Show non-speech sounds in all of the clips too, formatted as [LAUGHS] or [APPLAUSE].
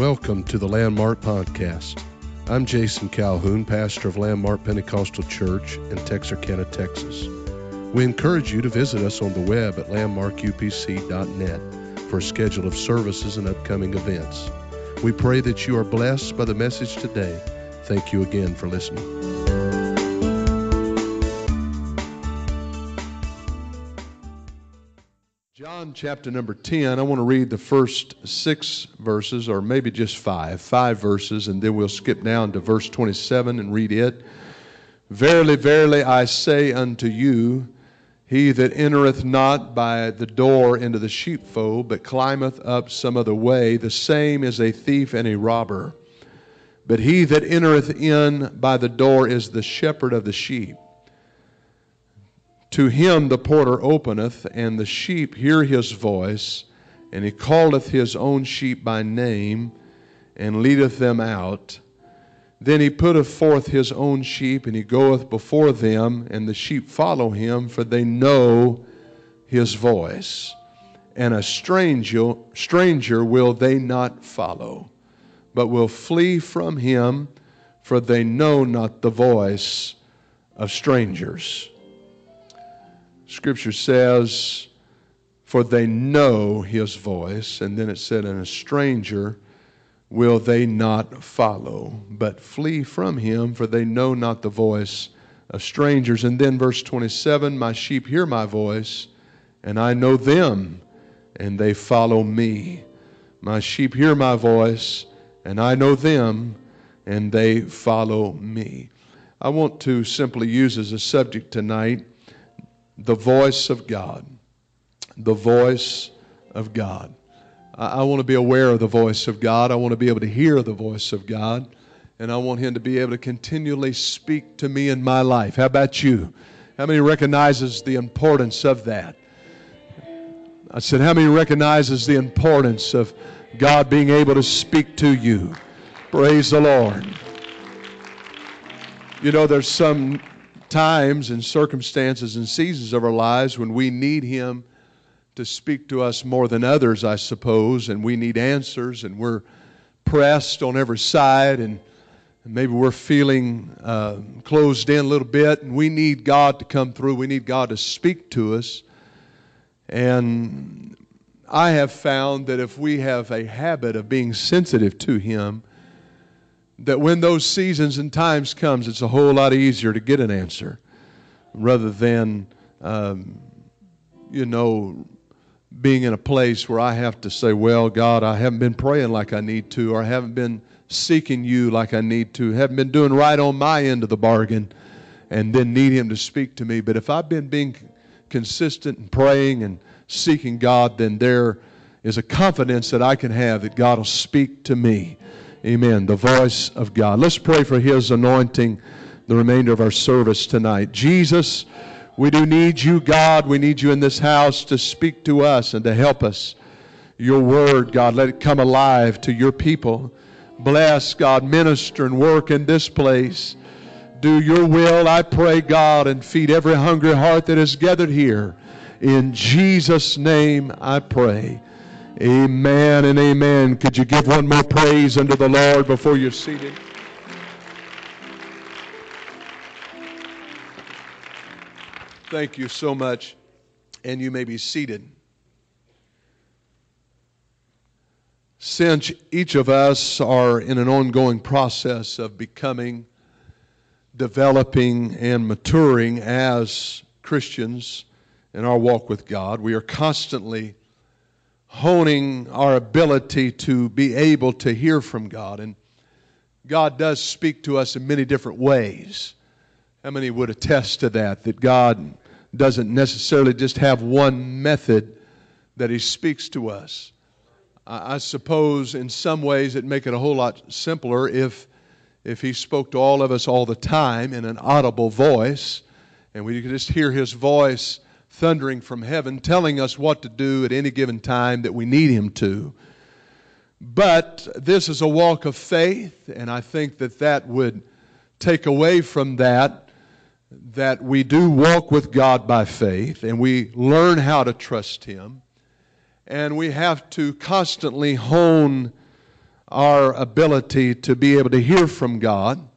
Welcome to the Landmark Podcast. I'm Jason Calhoun, pastor of Landmark Pentecostal Church in Texarkana, Texas. We encourage you to visit us on the web at landmarkupc.net for a schedule of services and upcoming events. We pray that you are blessed by the message today. Thank you again for listening. Chapter number 10, I want to read the first six verses, or maybe just five, five verses, and then we'll skip down to verse 27 and read it. Verily, verily, I say unto you, he that entereth not by the door into the sheepfold, but climbeth up some other way, the same is a thief and a robber. But he that entereth in by the door is the shepherd of the sheep. To him the porter openeth, and the sheep hear his voice, and he calleth his own sheep by name, and leadeth them out. Then he putteth forth his own sheep, and he goeth before them, and the sheep follow him, for they know his voice. And a stranger, stranger will they not follow, but will flee from him, for they know not the voice of strangers. Scripture says, For they know his voice. And then it said, And a stranger will they not follow, but flee from him, for they know not the voice of strangers. And then verse 27 My sheep hear my voice, and I know them, and they follow me. My sheep hear my voice, and I know them, and they follow me. I want to simply use as a subject tonight the voice of God. The voice of God. I, I want to be aware of the voice of God. I want to be able to hear the voice of God. And I want Him to be able to continually speak to me in my life. How about you? How many recognizes the importance of that? I said, How many recognizes the importance of God being able to speak to you? Praise the Lord. You know, there's some times and circumstances and seasons of our lives when we need Him to speak to us more than others, I suppose, and we need answers, and we're pressed on every side, and maybe we're feeling uh, closed in a little bit, and we need God to come through. We need God to speak to us. And I have found that if we have a habit of being sensitive to Him, that when those seasons and times comes, it's a whole lot easier to get an answer rather than, um, you know, being in a place where I have to say, well, God, I haven't been praying like I need to, or I haven't been seeking you like I need to, haven't been doing right on my end of the bargain, and then need Him to speak to me. But if I've been being consistent in praying and seeking God, then there is a confidence that I can have that God will speak to me. Amen. The voice of God. Let's pray for His anointing the remainder of our service tonight. Jesus, we do need you, God. We need you in this house to speak to us and to help us. Your word, God, let it come alive to your people. Bless, God, minister and work in this place. Do your will, I pray, God, and feed every hungry heart that is gathered here. In Jesus' name I pray. Amen and amen. Could you give one more praise unto the Lord before you're seated? Thank you so much. And you may be seated. Since each of us are in an ongoing process of becoming, developing, and maturing as Christians in our walk with God, we are constantly honing our ability to be able to hear from God. And God does speak to us in many different ways. How many would attest to that? That God doesn't necessarily just have one method that He speaks to us. I suppose in some ways it'd make it a whole lot simpler if, if He spoke to all of us all the time in an audible voice and we could just hear His voice thundering from heaven, telling us what to do at any given time that we need Him to. But this is a walk of faith, and I think that that would take away from that that we do walk with God by faith and we learn how to trust Him. And we have to constantly hone our ability to be able to hear from God.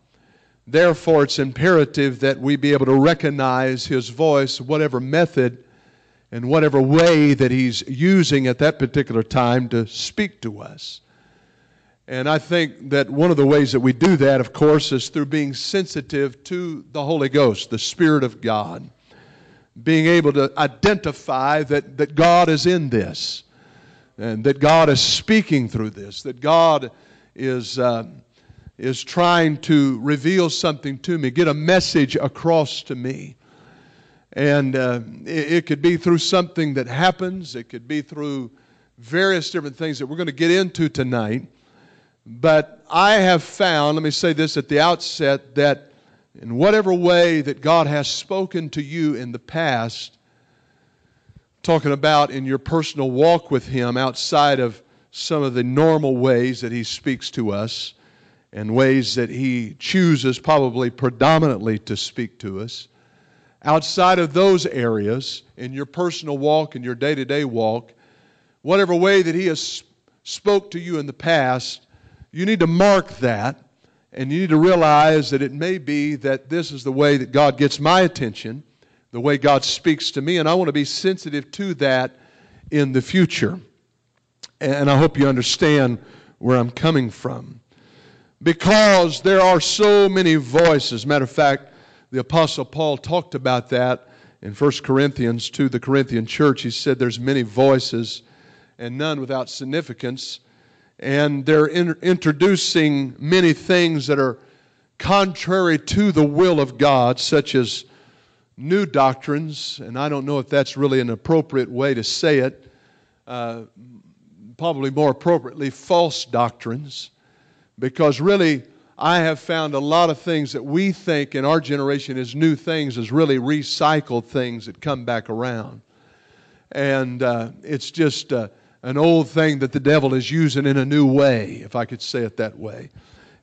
Therefore, it's imperative that we be able to recognize His voice, whatever method and whatever way that He's using at that particular time to speak to us. And I think that one of the ways that we do that, of course, is through being sensitive to the Holy Ghost, the Spirit of God. Being able to identify that, that God is in this, and that God is speaking through this, that God is, uh, is trying to reveal something to me, get a message across to me. And uh, it, it could be through something that happens, it could be through various different things that we're going to get into tonight. But I have found, let me say this at the outset, that in whatever way that God has spoken to you in the past, talking about in your personal walk with Him outside of some of the normal ways that He speaks to us and ways that He chooses probably predominantly to speak to us, outside of those areas in your personal walk and your day to day walk, whatever way that He has spoke to you in the past, you need to mark that, and you need to realize that it may be that this is the way that God gets my attention, the way God speaks to me, and I want to be sensitive to that in the future. And I hope you understand where I'm coming from. Because there are so many voices. Matter of fact, the Apostle Paul talked about that in 1 Corinthians to the Corinthian church. He said there's many voices and none without significance and they're in, introducing many things that are contrary to the will of God, such as new doctrines, and I don't know if that's really an appropriate way to say it, uh, probably more appropriately, false doctrines, because really I have found a lot of things that we think in our generation as new things as really recycled things that come back around. And uh, it's just. Uh, an old thing that the devil is using in a new way, if I could say it that way.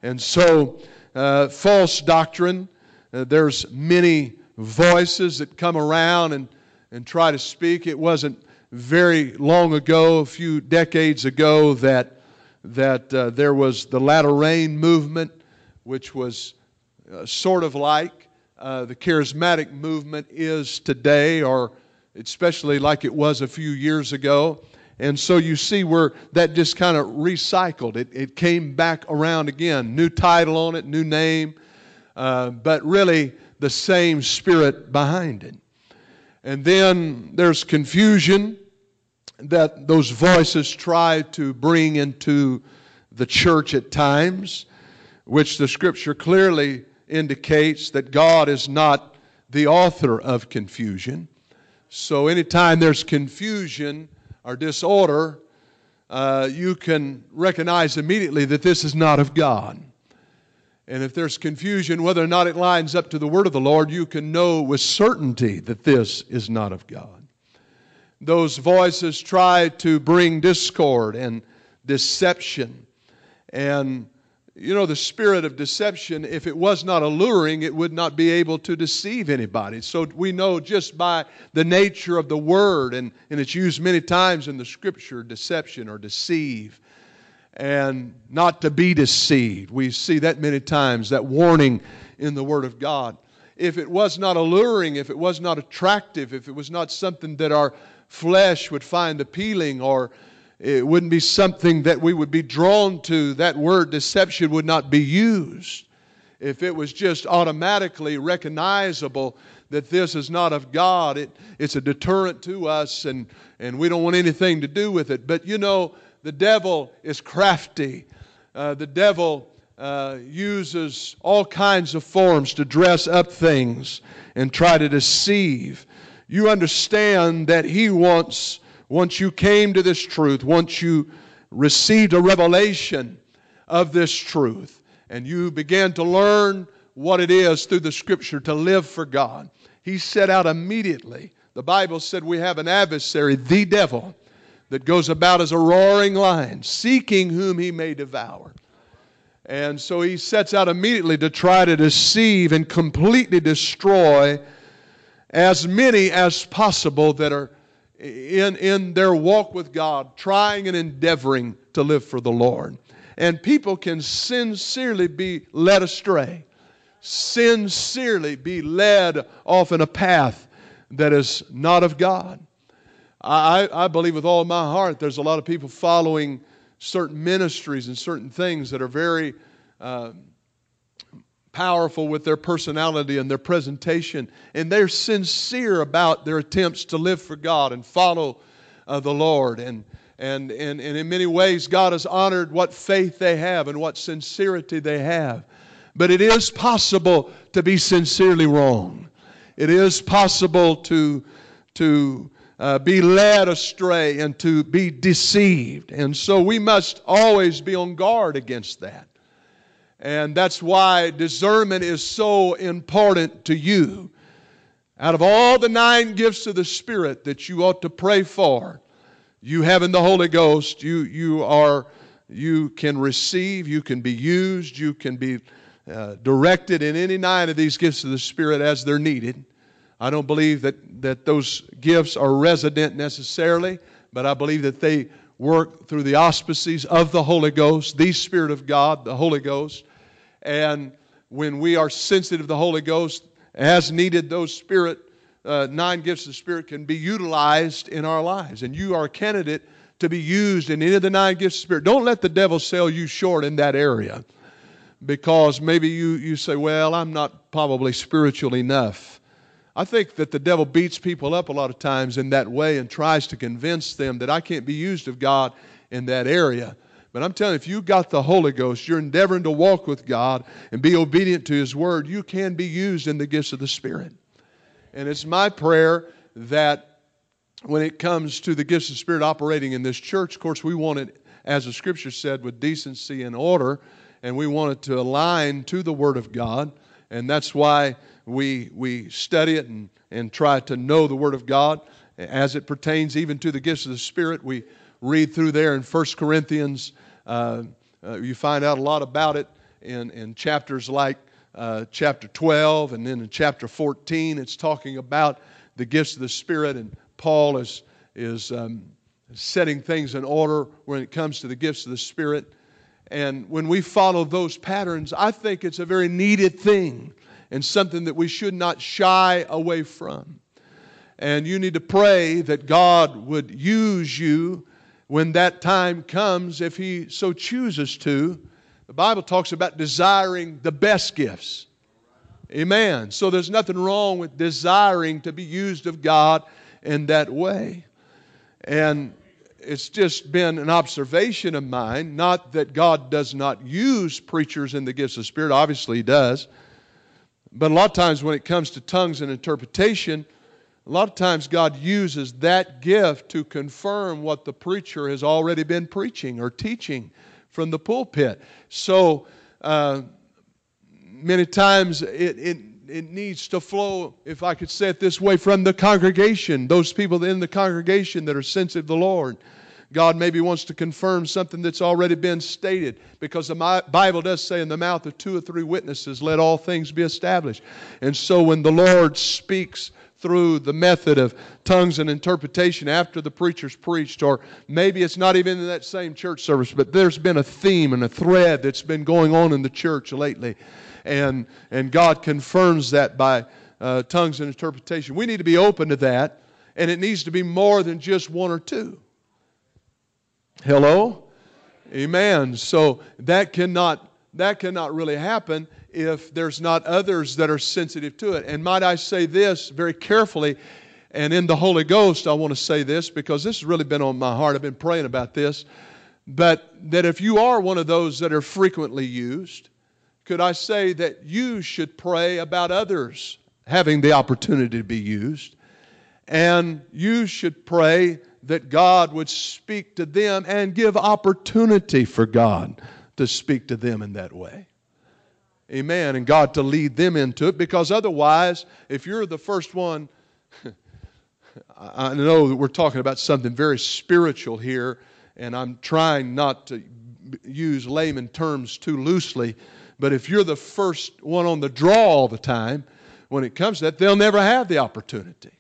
And so, uh, false doctrine, uh, there's many voices that come around and, and try to speak. It wasn't very long ago, a few decades ago, that, that uh, there was the latter rain movement, which was uh, sort of like uh, the charismatic movement is today, or especially like it was a few years ago. And so you see where that just kind of recycled. It, it came back around again. New title on it, new name, uh, but really the same spirit behind it. And then there's confusion that those voices try to bring into the church at times, which the scripture clearly indicates that God is not the author of confusion. So anytime there's confusion, or disorder, uh, you can recognize immediately that this is not of God. And if there's confusion whether or not it lines up to the word of the Lord, you can know with certainty that this is not of God. Those voices try to bring discord and deception and you know, the spirit of deception, if it was not alluring, it would not be able to deceive anybody. So we know just by the nature of the word, and, and it's used many times in the scripture deception or deceive, and not to be deceived. We see that many times, that warning in the word of God. If it was not alluring, if it was not attractive, if it was not something that our flesh would find appealing or it wouldn't be something that we would be drawn to. That word deception would not be used. If it was just automatically recognizable that this is not of God, it, it's a deterrent to us and, and we don't want anything to do with it. But you know, the devil is crafty. Uh, the devil uh, uses all kinds of forms to dress up things and try to deceive. You understand that he wants once you came to this truth, once you received a revelation of this truth, and you began to learn what it is through the scripture to live for God, he set out immediately. The Bible said we have an adversary, the devil, that goes about as a roaring lion, seeking whom he may devour. And so he sets out immediately to try to deceive and completely destroy as many as possible that are in, in their walk with God, trying and endeavoring to live for the Lord. And people can sincerely be led astray, sincerely be led off in a path that is not of God. I, I believe with all my heart there's a lot of people following certain ministries and certain things that are very uh, powerful with their personality and their presentation, and they're sincere about their attempts to live for God and follow uh, the Lord. And, and, and, and in many ways, God has honored what faith they have and what sincerity they have. But it is possible to be sincerely wrong. It is possible to, to uh, be led astray and to be deceived. And so we must always be on guard against that. And that's why discernment is so important to you. Out of all the nine gifts of the Spirit that you ought to pray for, you having the Holy Ghost, you, you, are, you can receive, you can be used, you can be uh, directed in any nine of these gifts of the Spirit as they're needed. I don't believe that, that those gifts are resident necessarily, but I believe that they work through the auspices of the Holy Ghost, the Spirit of God, the Holy Ghost. And when we are sensitive to the Holy Ghost, as needed, those Spirit, uh, nine gifts of the Spirit can be utilized in our lives. And you are a candidate to be used in any of the nine gifts of Spirit. Don't let the devil sell you short in that area because maybe you, you say, well, I'm not probably spiritual enough. I think that the devil beats people up a lot of times in that way and tries to convince them that I can't be used of God in that area. But I'm telling you, if you got the Holy Ghost, you're endeavoring to walk with God and be obedient to His Word, you can be used in the gifts of the Spirit. And it's my prayer that when it comes to the gifts of the Spirit operating in this church, of course, we want it, as the Scripture said, with decency and order, and we want it to align to the Word of God. And that's why we, we study it and, and try to know the Word of God as it pertains even to the gifts of the Spirit. We read through there in 1 Corinthians. Uh, uh, you find out a lot about it in, in chapters like uh, chapter 12 and then in chapter 14. It's talking about the gifts of the Spirit, and Paul is, is um, setting things in order when it comes to the gifts of the Spirit. And when we follow those patterns, I think it's a very needed thing and something that we should not shy away from. And you need to pray that God would use you when that time comes, if He so chooses to. The Bible talks about desiring the best gifts. Amen. So there's nothing wrong with desiring to be used of God in that way. And it's just been an observation of mine, not that God does not use preachers in the gifts of Spirit, obviously He does. But a lot of times when it comes to tongues and interpretation, a lot of times God uses that gift to confirm what the preacher has already been preaching or teaching from the pulpit. So uh, many times it, it, it needs to flow, if I could say it this way, from the congregation, those people in the congregation that are sensitive to the Lord. God maybe wants to confirm something that's already been stated because the Bible does say, in the mouth of two or three witnesses, let all things be established. And so when the Lord speaks through the method of tongues and interpretation after the preacher's preached, or maybe it's not even in that same church service, but there's been a theme and a thread that's been going on in the church lately. And, and God confirms that by uh, tongues and interpretation. We need to be open to that, and it needs to be more than just one or two. Hello? Amen. So that cannot that cannot really happen if there's not others that are sensitive to it. And might I say this very carefully and in the Holy Ghost I want to say this because this has really been on my heart. I've been praying about this. But that if you are one of those that are frequently used, could I say that you should pray about others having the opportunity to be used? And you should pray that God would speak to them and give opportunity for God to speak to them in that way. Amen. And God to lead them into it because otherwise, if you're the first one, [LAUGHS] I know that we're talking about something very spiritual here, and I'm trying not to use layman terms too loosely, but if you're the first one on the draw all the time, when it comes to that, they'll never have the opportunity.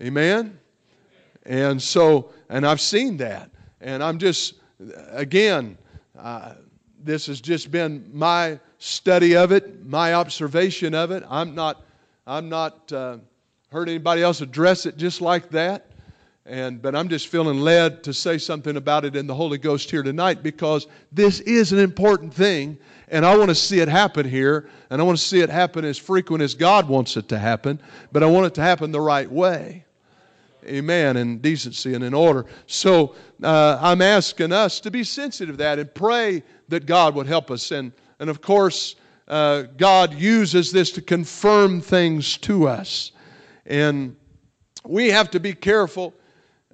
Amen? And so, and I've seen that. And I'm just, again, Uh, this has just been my study of it, my observation of it. I'm not, I'm not uh, heard anybody else address it just like that. And, but I'm just feeling led to say something about it in the Holy Ghost here tonight because this is an important thing, and I want to see it happen here, and I want to see it happen as frequent as God wants it to happen, but I want it to happen the right way. Amen, in decency and in order. So uh, I'm asking us to be sensitive to that and pray that God would help us. And, and of course, uh, God uses this to confirm things to us. And we have to be careful.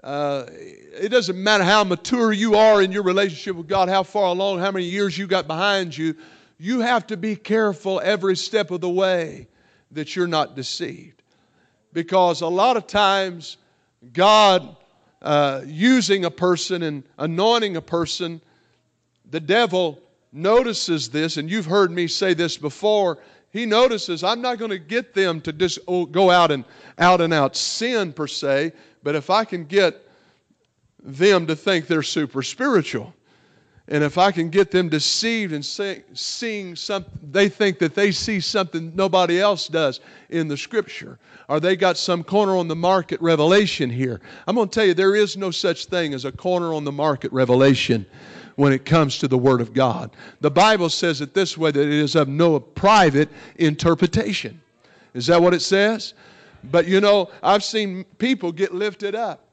Uh, it doesn't matter how mature you are in your relationship with God, how far along, how many years you got behind you. You have to be careful every step of the way that you're not deceived. Because a lot of times, God uh, using a person and anointing a person, the devil notices this, and you've heard me say this before. He notices I'm not going to get them to just oh, go out and out and out sin per se, but if I can get them to think they're super spiritual, and if I can get them deceived and seeing something, they think that they see something nobody else does in the Scripture, or they got some corner on the market revelation here. I'm going to tell you, there is no such thing as a corner on the market revelation when it comes to the Word of God. The Bible says it this way that it is of no private interpretation. Is that what it says? But you know, I've seen people get lifted up,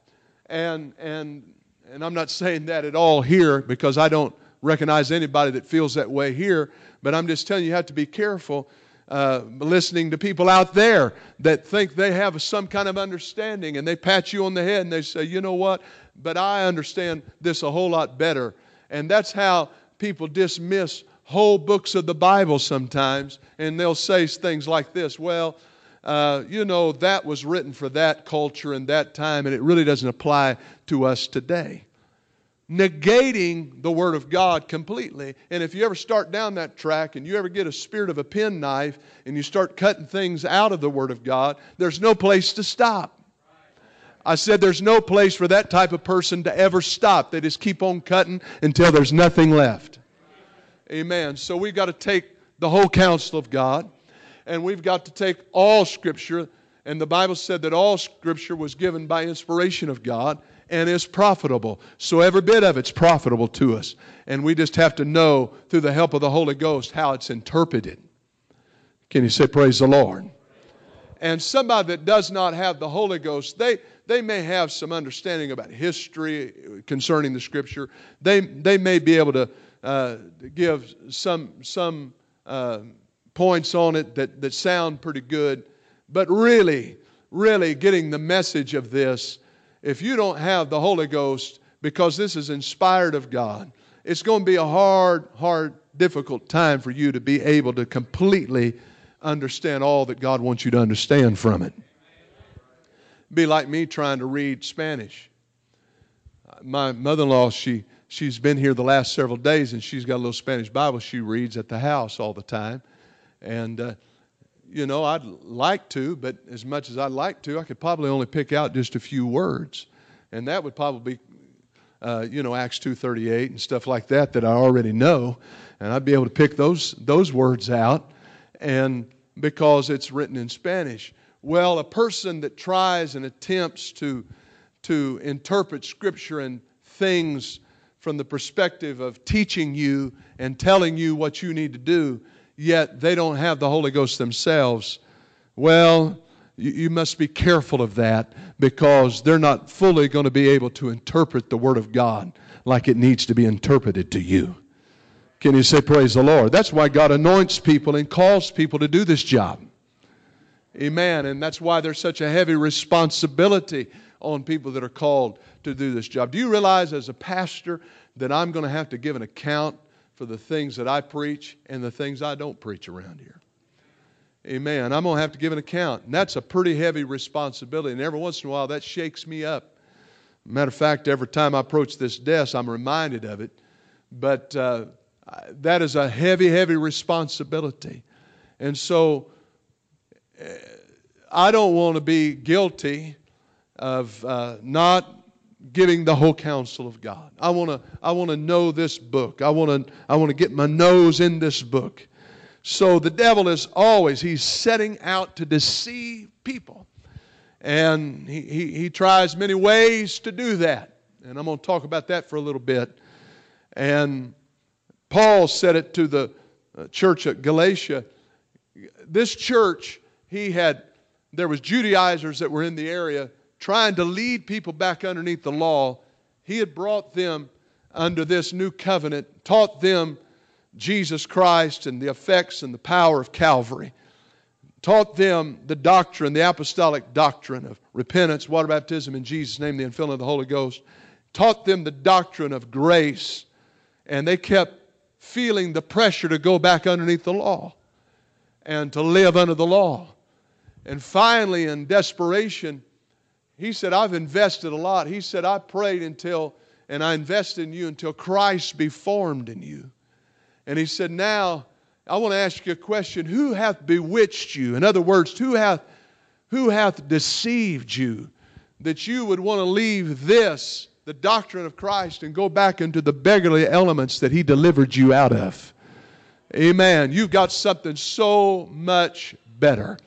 and and and I'm not saying that at all here because I don't recognize anybody that feels that way here. But I'm just telling you, you have to be careful uh, listening to people out there that think they have some kind of understanding and they pat you on the head and they say, you know what, but I understand this a whole lot better. And that's how people dismiss whole books of the Bible sometimes. And they'll say things like this Well, uh, you know, that was written for that culture and that time, and it really doesn't apply to us today. Negating the Word of God completely. And if you ever start down that track and you ever get a spirit of a penknife and you start cutting things out of the Word of God, there's no place to stop. I said there's no place for that type of person to ever stop. They just keep on cutting until there's nothing left. Amen. So we've got to take the whole counsel of God and we've got to take all Scripture. And the Bible said that all Scripture was given by inspiration of God and is profitable. So every bit of it's profitable to us. And we just have to know through the help of the Holy Ghost how it's interpreted. Can you say, Praise the Lord? And somebody that does not have the Holy Ghost, they, they may have some understanding about history concerning the Scripture. They, they may be able to uh, give some, some uh, points on it that, that sound pretty good. But really, really getting the message of this, if you don't have the Holy Ghost, because this is inspired of God, it's going to be a hard, hard, difficult time for you to be able to completely understand all that God wants you to understand from it. Be like me trying to read Spanish. My mother in law, she, she's been here the last several days and she's got a little Spanish Bible she reads at the house all the time. And, uh, you know, I'd like to, but as much as I'd like to, I could probably only pick out just a few words. And that would probably uh, you know, Acts 2.38 and stuff like that that I already know. And I'd be able to pick those, those words out and because it's written in Spanish. Well, a person that tries and attempts to, to interpret Scripture and things from the perspective of teaching you and telling you what you need to do yet they don't have the Holy Ghost themselves, well, you, you must be careful of that because they're not fully going to be able to interpret the Word of God like it needs to be interpreted to you. Can you say, Praise the Lord? That's why God anoints people and calls people to do this job. Amen. And that's why there's such a heavy responsibility on people that are called to do this job. Do you realize, as a pastor, that I'm going to have to give an account for the things that I preach and the things I don't preach around here. Amen. I'm going to have to give an account. And that's a pretty heavy responsibility. And every once in a while, that shakes me up. Matter of fact, every time I approach this desk, I'm reminded of it. But uh, that is a heavy, heavy responsibility. And so uh, I don't want to be guilty of uh, not giving the whole counsel of God. I want to I want to know this book. I want to I want to get my nose in this book. So the devil is always he's setting out to deceive people. And he, he, he tries many ways to do that. And I'm going to talk about that for a little bit. And Paul said it to the uh, church at Galatia. This church, he had, there was Judaizers that were in the area trying to lead people back underneath the law. He had brought them under this new covenant, taught them Jesus Christ and the effects and the power of Calvary, taught them the doctrine, the apostolic doctrine of repentance, water baptism in Jesus' name, the infilling of the Holy Ghost, taught them the doctrine of grace, and they kept feeling the pressure to go back underneath the law and to live under the law. And finally, in desperation, he said, I've invested a lot. He said, I prayed until, and I invested in you until Christ be formed in you. And he said, Now, I want to ask you a question. Who hath bewitched you? In other words, who hath, who hath deceived you that you would want to leave this, the doctrine of Christ, and go back into the beggarly elements that he delivered you out of? Amen. You've got something so much better.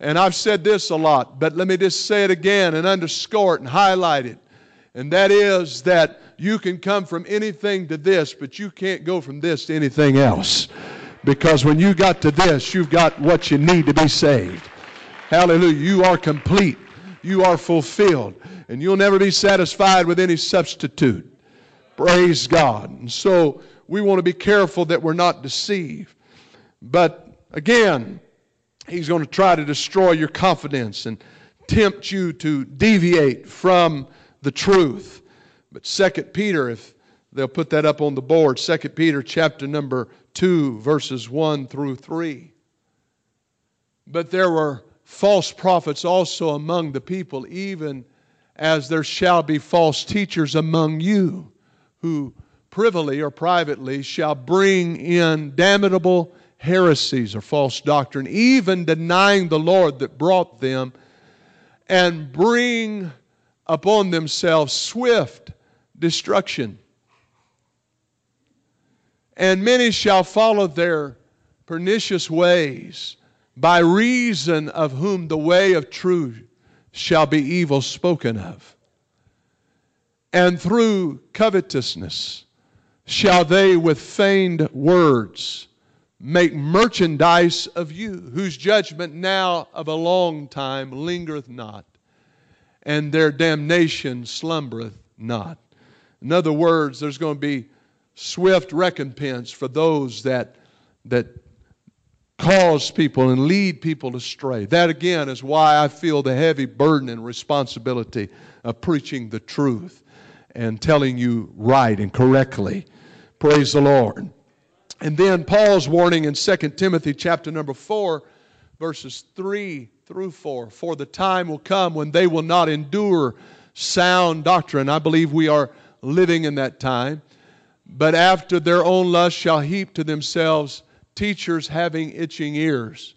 And I've said this a lot, but let me just say it again and underscore it and highlight it. And that is that you can come from anything to this, but you can't go from this to anything else. Because when you got to this, you've got what you need to be saved. Hallelujah. You are complete. You are fulfilled. And you'll never be satisfied with any substitute. Praise God. And so we want to be careful that we're not deceived. But again, He's going to try to destroy your confidence and tempt you to deviate from the truth. But 2 Peter, if they'll put that up on the board, 2 Peter chapter number 2, verses 1 through 3. But there were false prophets also among the people, even as there shall be false teachers among you, who privily or privately shall bring in damnable heresies or false doctrine, even denying the Lord that brought them, and bring upon themselves swift destruction. And many shall follow their pernicious ways, by reason of whom the way of truth shall be evil spoken of. And through covetousness shall they with feigned words make merchandise of you, whose judgment now of a long time lingereth not, and their damnation slumbereth not. In other words, there's going to be swift recompense for those that, that cause people and lead people astray. That again is why I feel the heavy burden and responsibility of preaching the truth and telling you right and correctly. Praise the Lord. And then Paul's warning in 2 Timothy chapter number 4, verses 3 through 4. For the time will come when they will not endure sound doctrine. I believe we are living in that time. But after their own lust shall heap to themselves teachers having itching ears.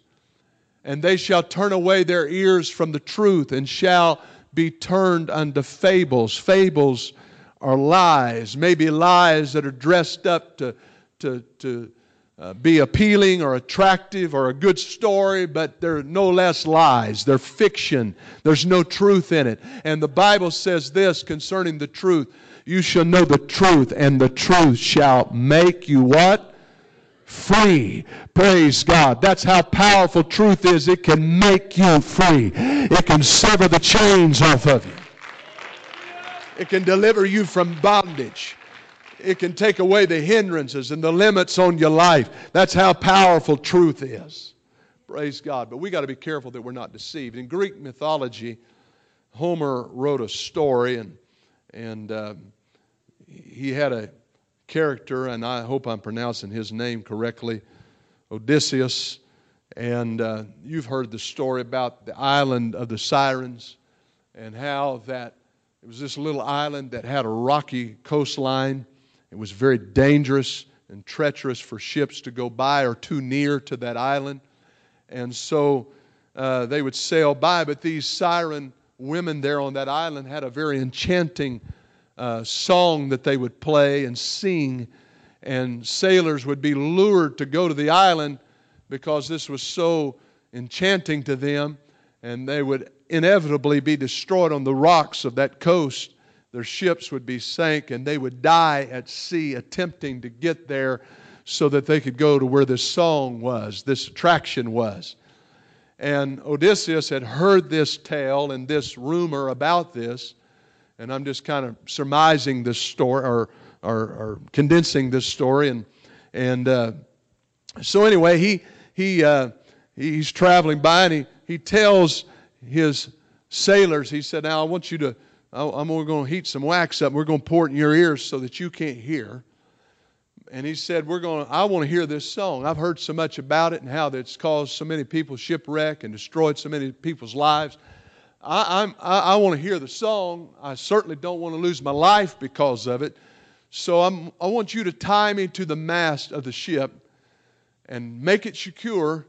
And they shall turn away their ears from the truth and shall be turned unto fables. Fables are lies, maybe lies that are dressed up to to, to uh, be appealing or attractive or a good story, but they're no less lies. They're fiction. There's no truth in it. And the Bible says this concerning the truth You shall know the truth, and the truth shall make you what? Free. Praise God. That's how powerful truth is. It can make you free, it can sever the chains off of you, it can deliver you from bondage it can take away the hindrances and the limits on your life. That's how powerful truth is. Praise God. But we got to be careful that we're not deceived. In Greek mythology, Homer wrote a story, and, and uh, he had a character, and I hope I'm pronouncing his name correctly Odysseus. And uh, you've heard the story about the island of the Sirens and how that it was this little island that had a rocky coastline it was very dangerous and treacherous for ships to go by or too near to that island. And so uh, they would sail by, but these siren women there on that island had a very enchanting uh, song that they would play and sing, and sailors would be lured to go to the island because this was so enchanting to them, and they would inevitably be destroyed on the rocks of that coast. Their ships would be sank, and they would die at sea attempting to get there so that they could go to where this song was, this attraction was. And Odysseus had heard this tale and this rumor about this, and I'm just kind of surmising this story or, or, or condensing this story. And, and uh, so, anyway, he, he, uh, he's traveling by and he, he tells his sailors, he said, Now I want you to, I'm going to heat some wax up. And we're going to pour it in your ears so that you can't hear and he said, "We're going. I want to hear this song. I've heard so much about it and how it's caused so many people shipwreck and destroyed so many people's lives. I, I'm, I, I want to hear the song. I certainly don't want to lose my life because of it. So I'm, I want you to tie me to the mast of the ship and make it secure."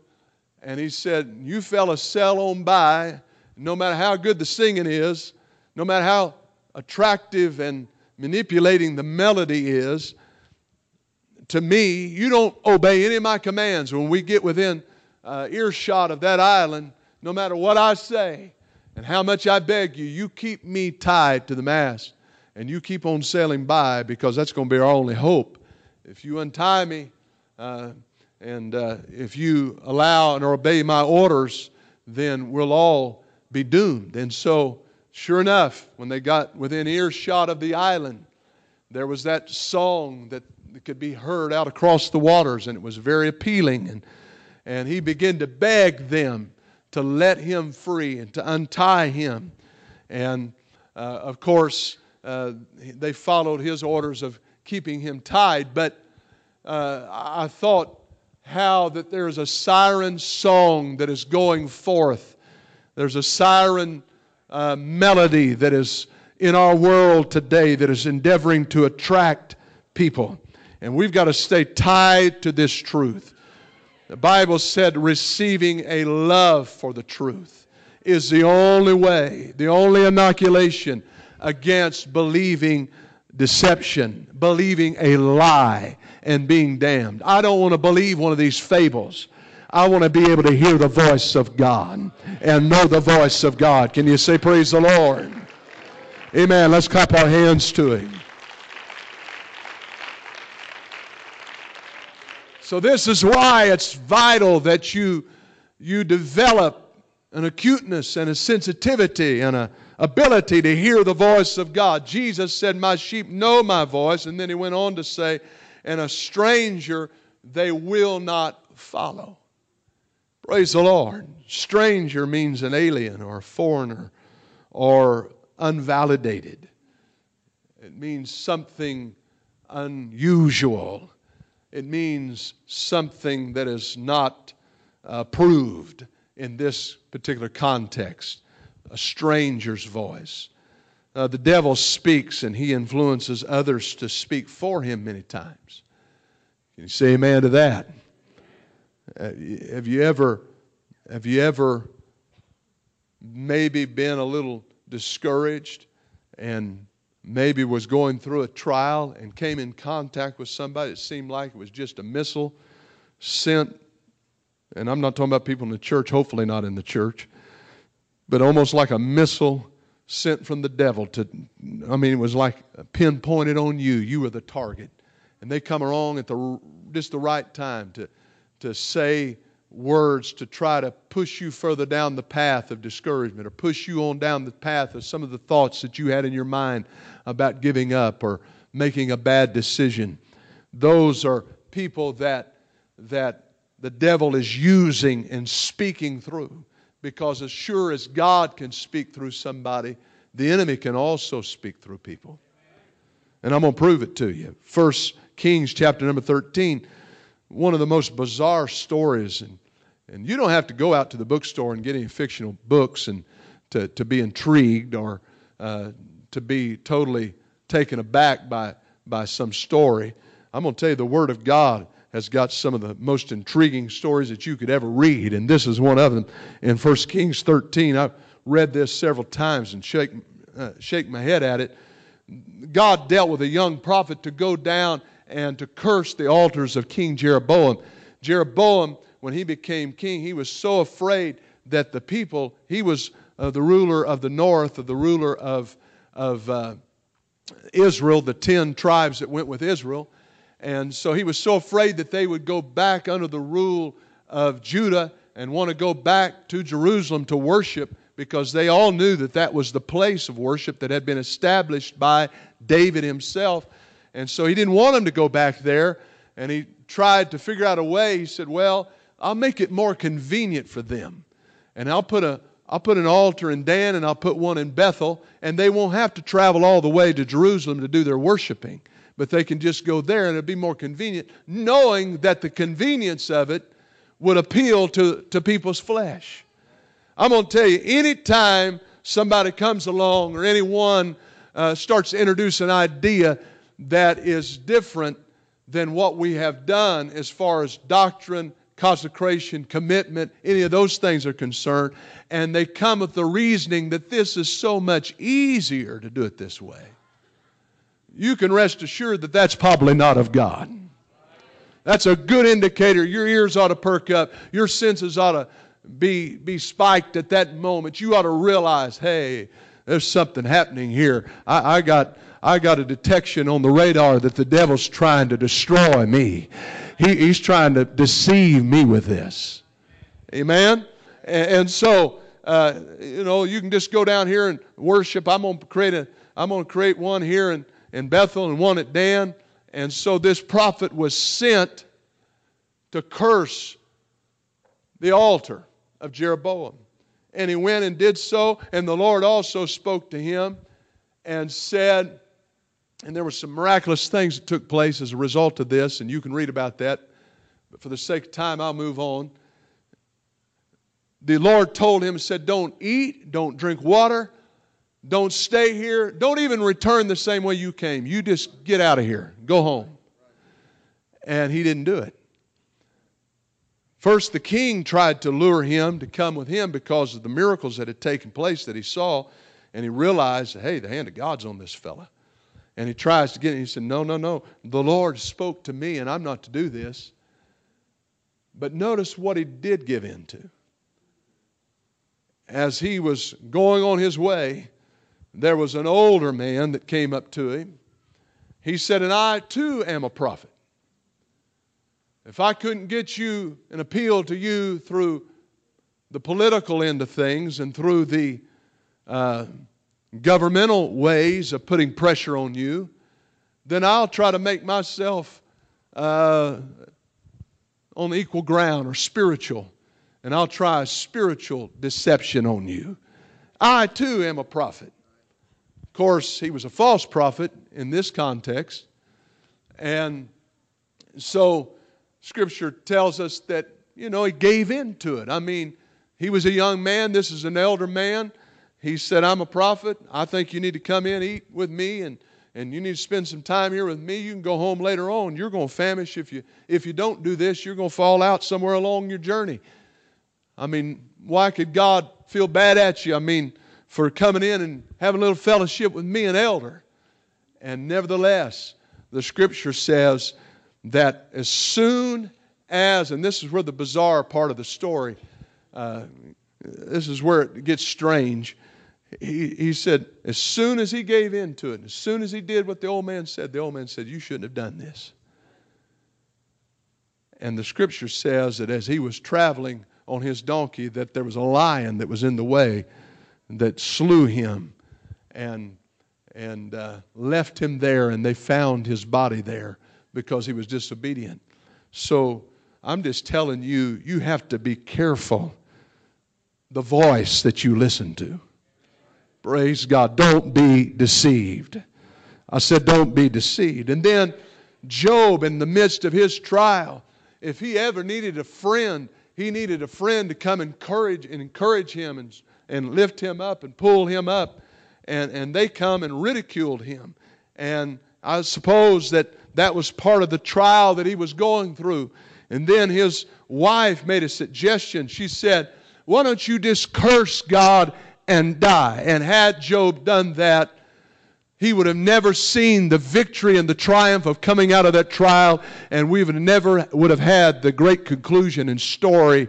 And he said, "You fellas sail on by. No matter how good the singing is, no matter how attractive and manipulating the melody is." to me, you don't obey any of my commands. When we get within uh, earshot of that island, no matter what I say and how much I beg you, you keep me tied to the mast and you keep on sailing by because that's going to be our only hope. If you untie me uh, and uh, if you allow and obey my orders, then we'll all be doomed. And so, sure enough, when they got within earshot of the island, there was that song that could be heard out across the waters, and it was very appealing. And, and he began to beg them to let him free and to untie him. And uh, of course, uh, they followed his orders of keeping him tied. But uh, I thought how that there is a siren song that is going forth. There's a siren uh, melody that is in our world today that is endeavoring to attract people. And we've got to stay tied to this truth. The Bible said receiving a love for the truth is the only way, the only inoculation against believing deception, believing a lie, and being damned. I don't want to believe one of these fables. I want to be able to hear the voice of God and know the voice of God. Can you say, Praise the Lord? Amen. Let's clap our hands to Him. So, this is why it's vital that you, you develop an acuteness and a sensitivity and an ability to hear the voice of God. Jesus said, My sheep know my voice. And then he went on to say, And a stranger they will not follow. Praise the Lord. Stranger means an alien or a foreigner or unvalidated. It means something unusual. It means something that is not uh, proved in this particular context, a stranger's voice. Uh, the devil speaks and he influences others to speak for him many times. Can you say amen to that? Uh, have you ever, have you ever maybe been a little discouraged and maybe was going through a trial and came in contact with somebody that seemed like it was just a missile sent, and I'm not talking about people in the church, hopefully not in the church, but almost like a missile sent from the devil to, I mean, it was like pinpointed on you. You were the target. And they come along at the, just the right time to, to say, words to try to push you further down the path of discouragement or push you on down the path of some of the thoughts that you had in your mind about giving up or making a bad decision. Those are people that, that the devil is using and speaking through because as sure as God can speak through somebody, the enemy can also speak through people. And I'm going to prove it to you. First Kings chapter number 13 one of the most bizarre stories. And, and you don't have to go out to the bookstore and get any fictional books and to, to be intrigued or uh, to be totally taken aback by, by some story. I'm going to tell you the Word of God has got some of the most intriguing stories that you could ever read, and this is one of them. In 1 Kings 13, I've read this several times and shake, uh, shake my head at it. God dealt with a young prophet to go down and to curse the altars of King Jeroboam. Jeroboam, when he became king, he was so afraid that the people, he was uh, the ruler of the north, of the ruler of, of uh, Israel, the ten tribes that went with Israel. And so he was so afraid that they would go back under the rule of Judah and want to go back to Jerusalem to worship because they all knew that that was the place of worship that had been established by David himself. And so he didn't want them to go back there. And he tried to figure out a way. He said, Well, I'll make it more convenient for them. And I'll put a I'll put an altar in Dan and I'll put one in Bethel, and they won't have to travel all the way to Jerusalem to do their worshiping. But they can just go there and it'll be more convenient, knowing that the convenience of it would appeal to, to people's flesh. I'm going to tell you, anytime somebody comes along or anyone uh, starts to introduce an idea that is different than what we have done as far as doctrine consecration, commitment, any of those things are concerned. And they come with the reasoning that this is so much easier to do it this way. You can rest assured that that's probably not of God. That's a good indicator. Your ears ought to perk up, your senses ought to be, be spiked at that moment. You ought to realize, hey, there's something happening here. I, I, got, I got a detection on the radar that the devil's trying to destroy me. He, he's trying to deceive me with this. Amen? And, and so, uh, you know, you can just go down here and worship. I'm going to create a, I'm going to create one here in, in Bethel and one at Dan. And so this prophet was sent to curse the altar of Jeroboam. And he went and did so. And the Lord also spoke to him and said, and there were some miraculous things that took place as a result of this, and you can read about that. But for the sake of time, I'll move on. The Lord told him, said, Don't eat, don't drink water, don't stay here, don't even return the same way you came. You just get out of here, go home. And he didn't do it. First, the king tried to lure him to come with him because of the miracles that had taken place that he saw, and he realized, hey, the hand of God's on this fella. And he tries to get it. He said, No, no, no. The Lord spoke to me, and I'm not to do this. But notice what he did give in to. As he was going on his way, there was an older man that came up to him. He said, And I too am a prophet. If I couldn't get you an appeal to you through the political end of things and through the uh, governmental ways of putting pressure on you, then I'll try to make myself uh, on equal ground or spiritual, and I'll try a spiritual deception on you. I too am a prophet. Of course, he was a false prophet in this context, and so Scripture tells us that, you know, he gave in to it. I mean, he was a young man, this is an elder man he said, I'm a prophet. I think you need to come in, eat with me, and, and you need to spend some time here with me. You can go home later on. You're going to famish if you, if you don't do this. You're going to fall out somewhere along your journey. I mean, why could God feel bad at you? I mean, for coming in and having a little fellowship with me, an elder. And nevertheless, the scripture says that as soon as, and this is where the bizarre part of the story, uh, this is where it gets strange he, he said, as soon as he gave in to it, as soon as he did what the old man said, the old man said, You shouldn't have done this. And the scripture says that as he was traveling on his donkey, that there was a lion that was in the way that slew him and, and uh, left him there, and they found his body there because he was disobedient. So I'm just telling you, you have to be careful the voice that you listen to. Praise God. Don't be deceived. I said, don't be deceived. And then Job, in the midst of his trial, if he ever needed a friend, he needed a friend to come encourage and encourage him and, and lift him up and pull him up. And, and they come and ridiculed him. And I suppose that that was part of the trial that he was going through. And then his wife made a suggestion. She said, Why don't you just curse God and die. And had Job done that, he would have never seen the victory and the triumph of coming out of that trial, and we would never would have had the great conclusion and story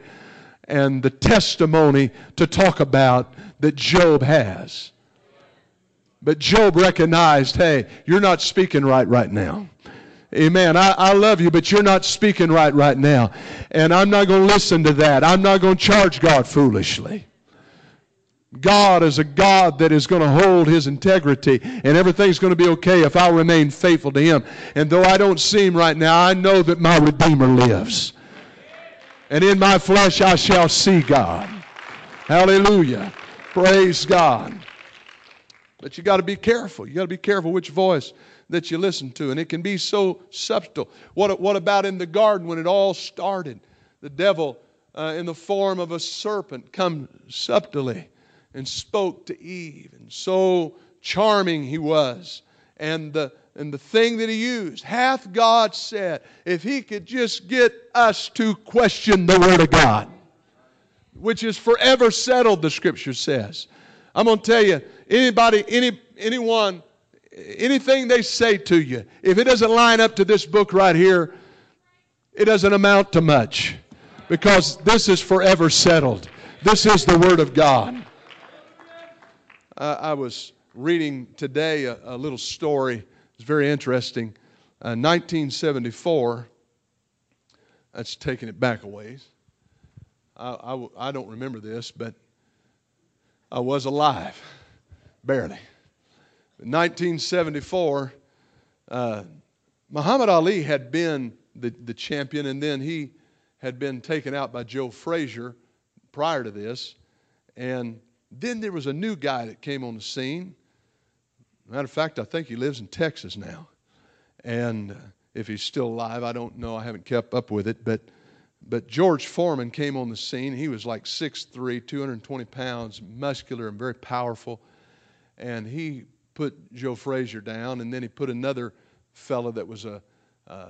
and the testimony to talk about that Job has. But Job recognized, hey, you're not speaking right right now. Amen. I, I love you, but you're not speaking right right now. And I'm not going to listen to that. I'm not going to charge God foolishly. God is a God that is going to hold his integrity, and everything's going to be okay if I remain faithful to him. And though I don't see him right now, I know that my Redeemer lives. And in my flesh I shall see God. Hallelujah. Praise God. But you got to be careful. You got to be careful which voice that you listen to. And it can be so subtle. What, what about in the garden when it all started? The devil, uh, in the form of a serpent, come subtly and spoke to Eve. And so charming he was. And the, and the thing that he used, hath God said, if he could just get us to question the Word of God, which is forever settled, the Scripture says. I'm going to tell you, anybody, any, anyone, anything they say to you, if it doesn't line up to this book right here, it doesn't amount to much because this is forever settled. This is the Word of God. Uh, I was reading today a, a, little story. It's very interesting. Uh, 1974, that's taking it back a ways. I, I, I don't remember this, but I was alive, barely. In 1974, uh, Muhammad Ali had been the, the champion, and then he had been taken out by Joe Frazier prior to this. And then there was a new guy that came on the scene. Matter of fact, I think he lives in Texas now. And uh, if he's still alive, I don't know. I haven't kept up with it. But, but George Foreman came on the scene. He was like 6'3, 220 pounds, muscular and very powerful. And he put Joe Frazier down. And then he put another fellow that was a, a,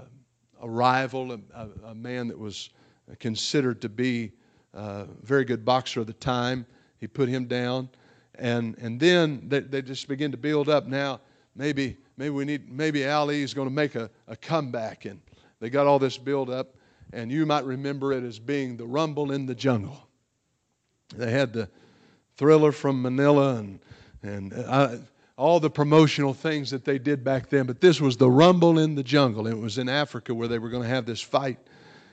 a rival, a, a, man that was considered to be a very good boxer at the time. He put him down. And, and then they, they just begin to build up. Now, maybe, maybe we need, maybe Ali is going to make a, a comeback. And they got all this build up. And you might remember it as being the rumble in the jungle. They had the thriller from Manila and, and uh, I, all the promotional things that they did back then. But this was the rumble in the jungle. It was in Africa where they were going to have this fight.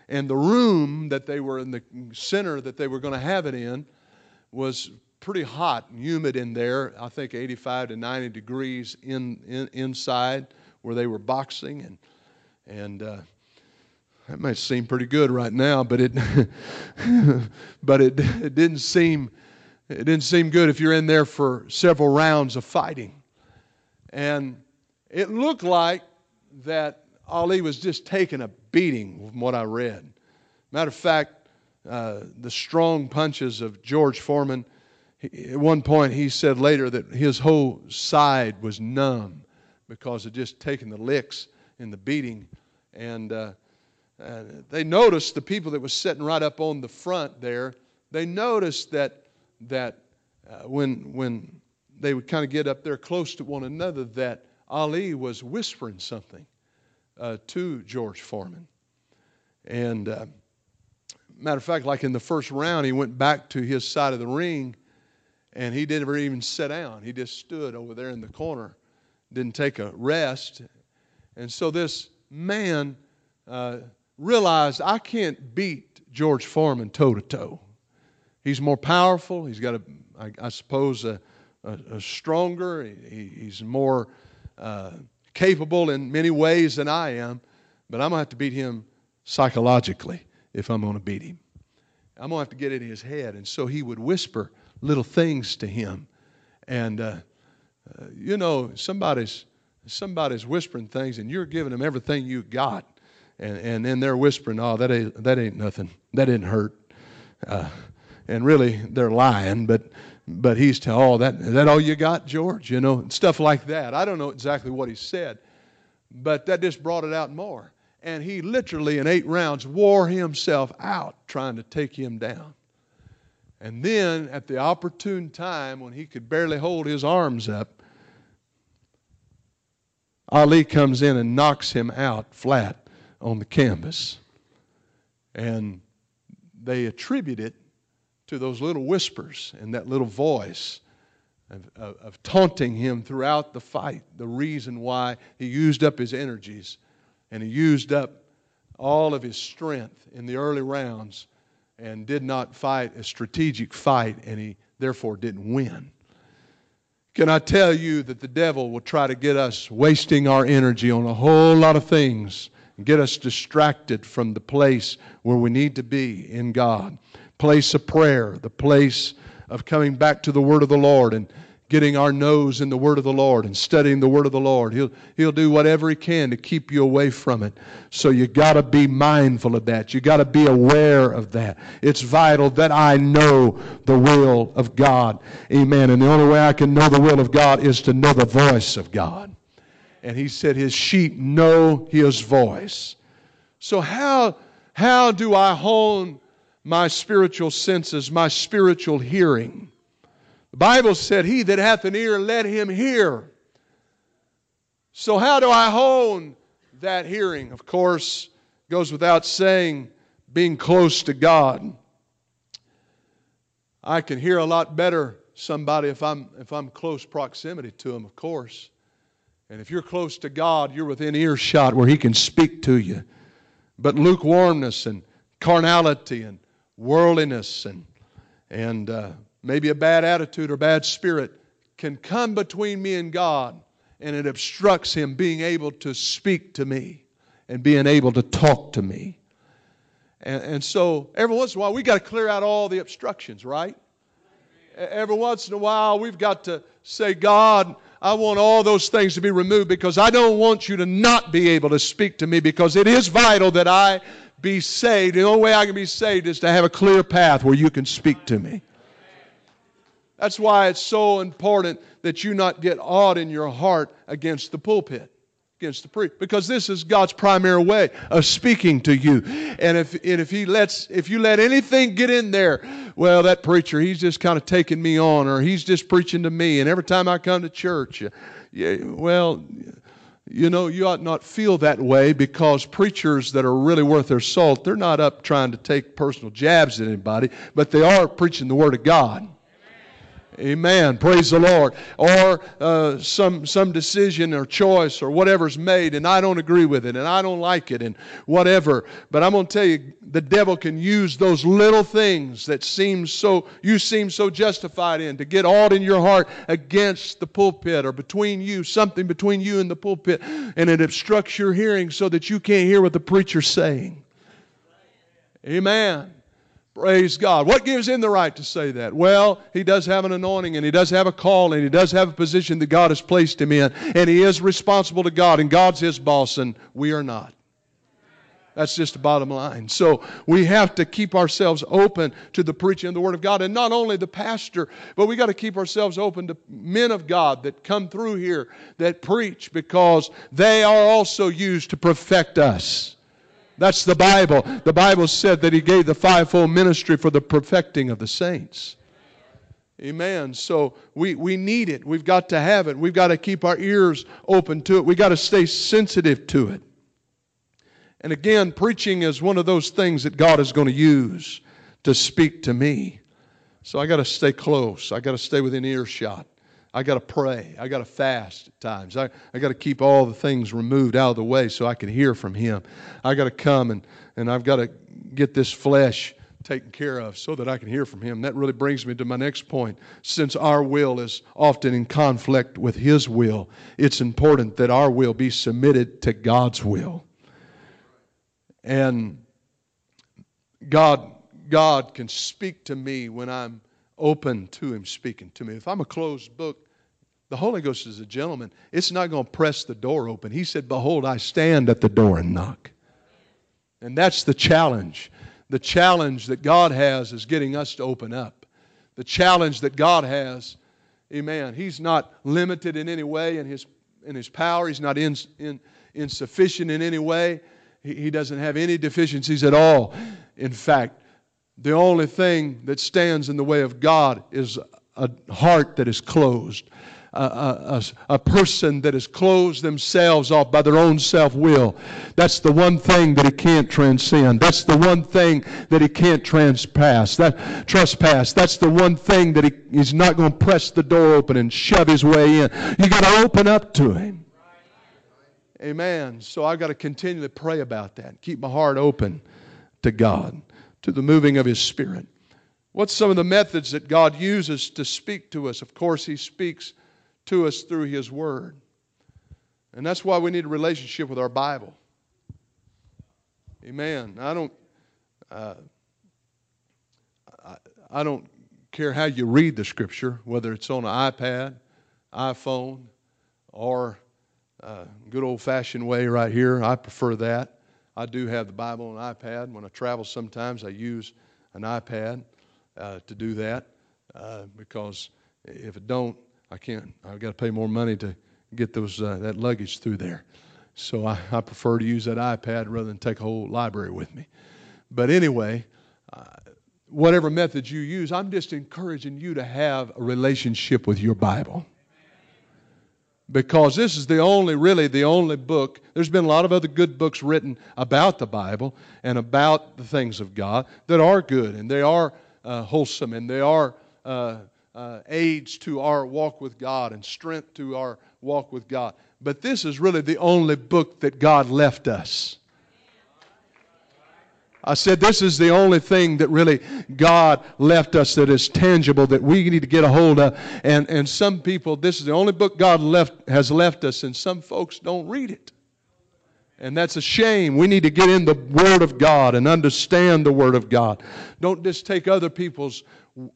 And the room that they were in the center that they were going to have it in was pretty hot and humid in there. I think 85 to 90 degrees in, in inside where they were boxing, and and uh, that might seem pretty good right now, but it [LAUGHS] but it it didn't seem it didn't seem good if you're in there for several rounds of fighting, and it looked like that Ali was just taking a beating from what I read. Matter of fact, uh, the strong punches of George Foreman. He, at one point, he said later that his whole side was numb because of just taking the licks and the beating. And uh, uh, they noticed the people that was sitting right up on the front there. They noticed that that uh, when when they would kind of get up there close to one another, that Ali was whispering something uh, to George Foreman, and uh, Matter of fact, like in the first round, he went back to his side of the ring and he didn't even sit down. He just stood over there in the corner, didn't take a rest. And so this man uh, realized I can't beat George Foreman toe to toe. He's more powerful. He's got a, I, I suppose, a, a, a stronger. He, he's more uh, capable in many ways than I am. But I'm going to have to beat him psychologically if I'm going to beat him. I'm going to have to get in his head. And so he would whisper little things to him. And, uh, uh, you know, somebody's, somebody's whispering things and you're giving them everything you got. And, and then they're whispering, oh, that ain't, that ain't nothing. That didn't hurt. Uh, and really, they're lying, but, but he's telling, oh, that, that all you got, George? You know, stuff like that. I don't know exactly what he said, but that just brought it out more and he literally, in eight rounds, wore himself out trying to take him down. And then, at the opportune time when he could barely hold his arms up, Ali comes in and knocks him out flat on the canvas. And they attribute it to those little whispers and that little voice of, of, of, taunting him throughout the fight, the reason why he used up his energies and he used up all of his strength in the early rounds and did not fight a strategic fight, and he therefore didn't win. Can I tell you that the devil will try to get us wasting our energy on a whole lot of things and get us distracted from the place where we need to be in God? Place of prayer, the place of coming back to the Word of the Lord and getting our nose in the Word of the Lord and studying the Word of the Lord. He'll, he'll do whatever He can to keep you away from it. So you got to be mindful of that. You got to be aware of that. It's vital that I know the will of God. Amen. And the only way I can know the will of God is to know the voice of God. And He said, His sheep know His voice. So, how, how do I hone my spiritual senses, my spiritual hearing? The Bible said, He that hath an ear, let him hear. So, how do I hone that hearing? Of course, goes without saying, being close to God. I can hear a lot better somebody if I'm if I'm close proximity to him, of course. And if you're close to God, you're within earshot where he can speak to you. But lukewarmness and carnality and worldliness and and uh, maybe a bad attitude or bad spirit can come between me and God and it obstructs Him being able to speak to me and being able to talk to me. And, and so every once in a while, we got to clear out all the obstructions, right? Every once in a while, we've got to say, God, I want all those things to be removed because I don't want you to not be able to speak to me because it is vital that I be saved. The only way I can be saved is to have a clear path where you can speak to me. That's why it's so important that you not get awed in your heart against the pulpit, against the priest, because this is God's primary way of speaking to you. And if and if He lets if you let anything get in there, well, that preacher he's just kind of taking me on, or he's just preaching to me. And every time I come to church, uh, yeah, well. You know, you ought not feel that way because preachers that are really worth their salt, they're not up trying to take personal jabs at anybody, but they are preaching the Word of God. Amen. Praise the Lord. Or uh, some some decision or choice or whatever's made, and I don't agree with it, and I don't like it, and whatever. But I'm going to tell you, the devil can use those little things that seem so you seem so justified in to get all in your heart against the pulpit or between you, something between you and the pulpit, and it obstructs your hearing so that you can't hear what the preacher's saying. Amen. Praise God. What gives him the right to say that? Well, he does have an anointing and he does have a call and he does have a position that God has placed him in. And he is responsible to God and God's his boss and we are not. That's just the bottom line. So we have to keep ourselves open to the preaching of the Word of God. And not only the pastor, but we got to keep ourselves open to men of God that come through here that preach because they are also used to perfect us. That's the Bible. The Bible said that He gave the fivefold ministry for the perfecting of the saints. Amen. So we, we need it. We've got to have it. We've got to keep our ears open to it. We've got to stay sensitive to it. And again, preaching is one of those things that God is going to use to speak to me. So I got to stay close. I got to stay within earshot. I got to pray. I got to fast at times. I, I got to keep all the things removed out of the way so I can hear from Him. I got to come and, and I've got to get this flesh taken care of so that I can hear from Him. That really brings me to my next point. Since our will is often in conflict with His will, it's important that our will be submitted to God's will. And God, God can speak to me when I'm open to Him speaking to me. If I'm a closed book, the Holy Ghost is a gentleman. It's not going to press the door open. He said, Behold, I stand at the door and knock. And that's the challenge. The challenge that God has is getting us to open up. The challenge that God has, amen, He's not limited in any way in His, in his power, He's not in, in, insufficient in any way. He, he doesn't have any deficiencies at all. In fact, The only thing that stands in the way of God is a heart that is closed. A, a, a, person that has closed themselves off by their own self will. That's the one thing that he can't transcend. That's the one thing that he can't transpass. That trespass. That's the one thing that he, he's not going to press the door open and shove his way in. You got to open up to him. Amen. So I've got to continually pray about that. Keep my heart open to God, to the moving of His Spirit. What's some of the methods that God uses to speak to us? Of course, He speaks to us through His Word. And that's why we need a relationship with our Bible. Amen. I don't, uh, I, I don't care how you read the Scripture, whether it's on an iPad, iPhone, or uh, good old fashioned way right here. I prefer that. I do have the Bible on an iPad. When I travel, sometimes I use an iPad uh, to do that uh, because if it don't, I can't. I've got to pay more money to get those uh, that luggage through there. So I, I, prefer to use that iPad rather than take a whole library with me. But anyway, uh, whatever methods you use, I'm just encouraging you to have a relationship with your Bible because this is the only, really, the only book. There's been a lot of other good books written about the Bible and about the things of God that are good and they are uh, wholesome and they are uh, uh, aids to our walk with God and strength to our walk with God. But this is really the only book that God left us. I said, This is the only thing that really God left us that is tangible that we need to get a hold of. And, and some people, this is the only book God left, has left us, and some folks don't read it. And that's a shame. We need to get in the Word of God and understand the Word of God. Don't just take other people's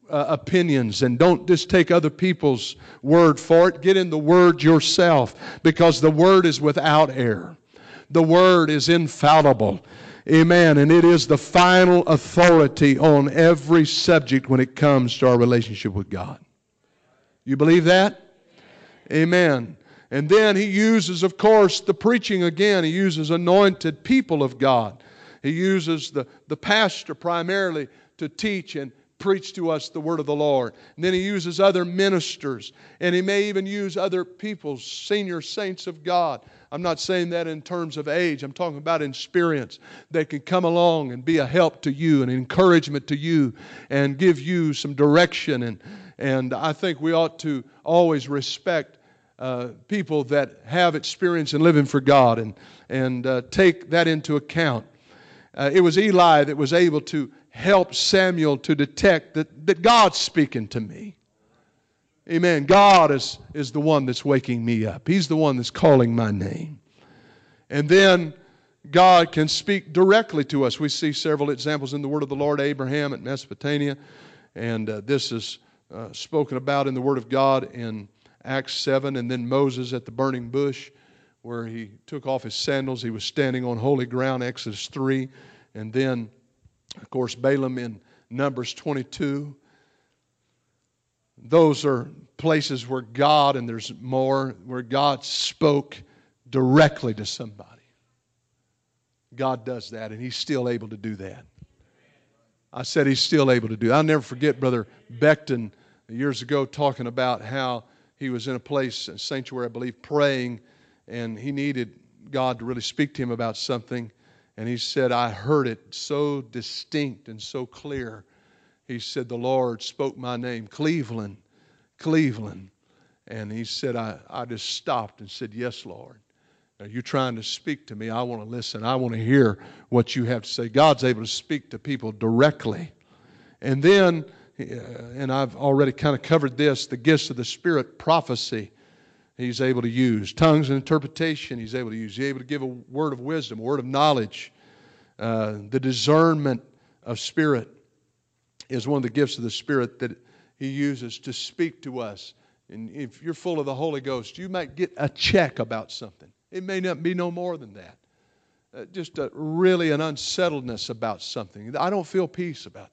uh, opinions and don't just take other people's word for it. Get in the Word yourself because the Word is without error, the Word is infallible. Amen. And it is the final authority on every subject when it comes to our relationship with God. You believe that? Amen. And then he uses, of course, the preaching again. He uses anointed people of God. He uses the, the pastor primarily to teach and preach to us the word of the Lord. And then he uses other ministers. And he may even use other people, senior saints of God, I'm not saying that in terms of age. I'm talking about experience that can come along and be a help to you, an encouragement to you, and give you some direction. And, and I think we ought to always respect uh, people that have experience in living for God and, and uh, take that into account. Uh, it was Eli that was able to help Samuel to detect that, that God's speaking to me. Amen. God is, is the one that's waking me up, He's the one that's calling my name. And then God can speak directly to us. We see several examples in the Word of the Lord Abraham at Mesopotamia, and uh, this is uh, spoken about in the Word of God in Acts 7, and then Moses at the burning bush, where he took off his sandals. He was standing on holy ground, Exodus 3. And then, of course, Balaam in Numbers 22 those are places where God, and there's more, where God spoke directly to somebody. God does that, and He's still able to do that. I said He's still able to do that. I'll never forget Brother Beckton years ago talking about how he was in a place, a sanctuary, I believe, praying, and he needed God to really speak to him about something. And he said, I heard it so distinct and so clear he said, The Lord spoke my name, Cleveland, Cleveland. And he said, I, I just stopped and said, Yes, Lord. Are you trying to speak to me? I want to listen. I want to hear what you have to say. God's able to speak to people directly. And then, uh, and I've already kind of covered this the gifts of the Spirit, prophecy, he's able to use. Tongues and interpretation, he's able to use. He's able to give a word of wisdom, a word of knowledge, uh, the discernment of spirit is one of the gifts of the Spirit that He uses to speak to us. And if you're full of the Holy Ghost, you might get a check about something. It may not be no more than that. Uh, just a, really an unsettledness about something. I don't feel peace about.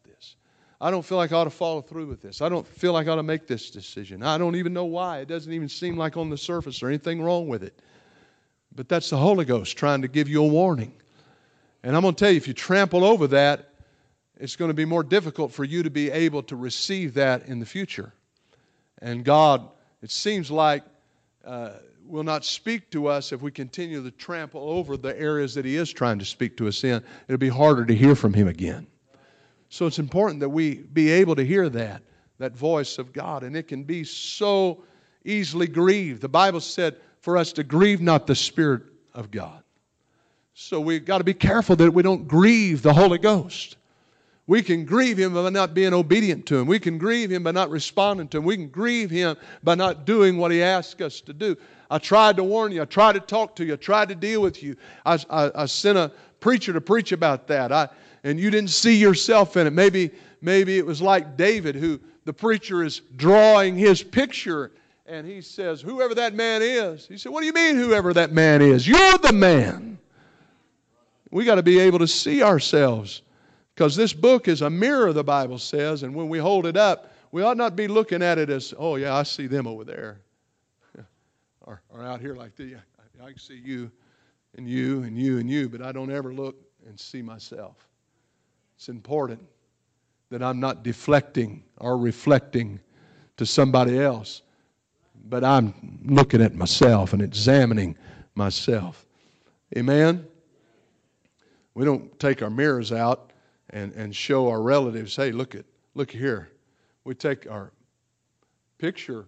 I don't feel like I ought to follow through with this. I don't feel like I ought to make this decision. I don't even know why. It doesn't even seem like on the surface or anything wrong with it. But that's the Holy Ghost trying to give you a warning. And I'm going to tell you, if you trample over that, it's going to be more difficult for you to be able to receive that in the future. And God, it seems like, uh, will not speak to us if we continue to trample over the areas that He is trying to speak to us in. It'll be harder to hear from Him again. So it's important that we be able to hear that, that voice of God. And it can be so easily grieved. The Bible said for us to grieve not the Spirit of God. So we've got to be careful that we don't grieve the Holy Ghost. We can grieve Him by not being obedient to Him. We can grieve Him by not responding to Him. We can grieve Him by not doing what He asks us to do. I tried to warn you. I tried to talk to you. I tried to deal with you. I, I, I sent a preacher to preach about that. I, and you didn't see yourself in it. Maybe, maybe it was like David, who the preacher is drawing his picture and he says, Whoever that man is. He said, What do you mean, whoever that man is? You're the man. We got to be able to see ourselves because this book is a mirror, the Bible says, and when we hold it up, we ought not be looking at it as, Oh, yeah, I see them over there. [LAUGHS] or, or out here like this. I can see you and you and you and you, but I don't ever look and see myself. It's important that I'm not deflecting or reflecting to somebody else, but I'm looking at myself and examining myself. Amen? We don't take our mirrors out and, and show our relatives, hey, look at look here. We take our picture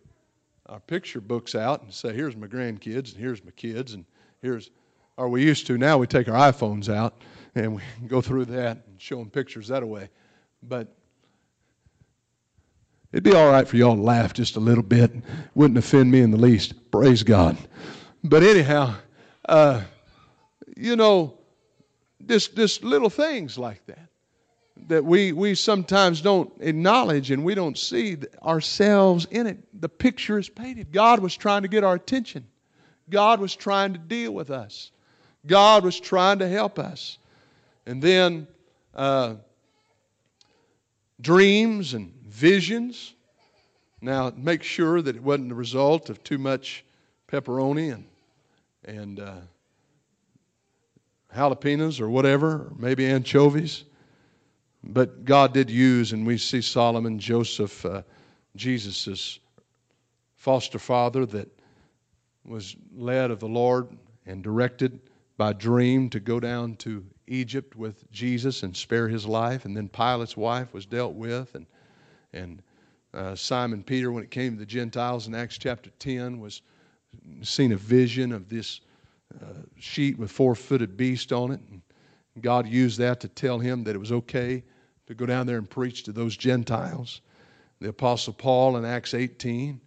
our picture books out and say, here's my grandkids and here's my kids and here's or we used to now we take our iPhones out and we can [LAUGHS] go through that and show them pictures that way. But it'd be all right for y'all to laugh just a little bit. Wouldn't offend me in the least. Praise God. But anyhow, uh, you know, just, just little things like that that we, we sometimes don't acknowledge and we don't see ourselves in it. The picture is painted. God was trying to get our attention. God was trying to deal with us. God was trying to help us. And then uh, dreams and visions. Now, make sure that it wasn't the result of too much pepperoni and, and uh, jalapenos or whatever, or maybe anchovies. But God did use, and we see Solomon, Joseph, uh, Jesus' foster father that was led of the Lord and directed by dream to go down to Egypt with Jesus and spare his life. And then Pilate's wife was dealt with. And, and uh, Simon Peter, when it came to the Gentiles in Acts chapter 10, was seen a vision of this uh, sheet with four footed beast on it. And God used that to tell him that it was okay to go down there and preach to those Gentiles. The Apostle Paul in Acts 18.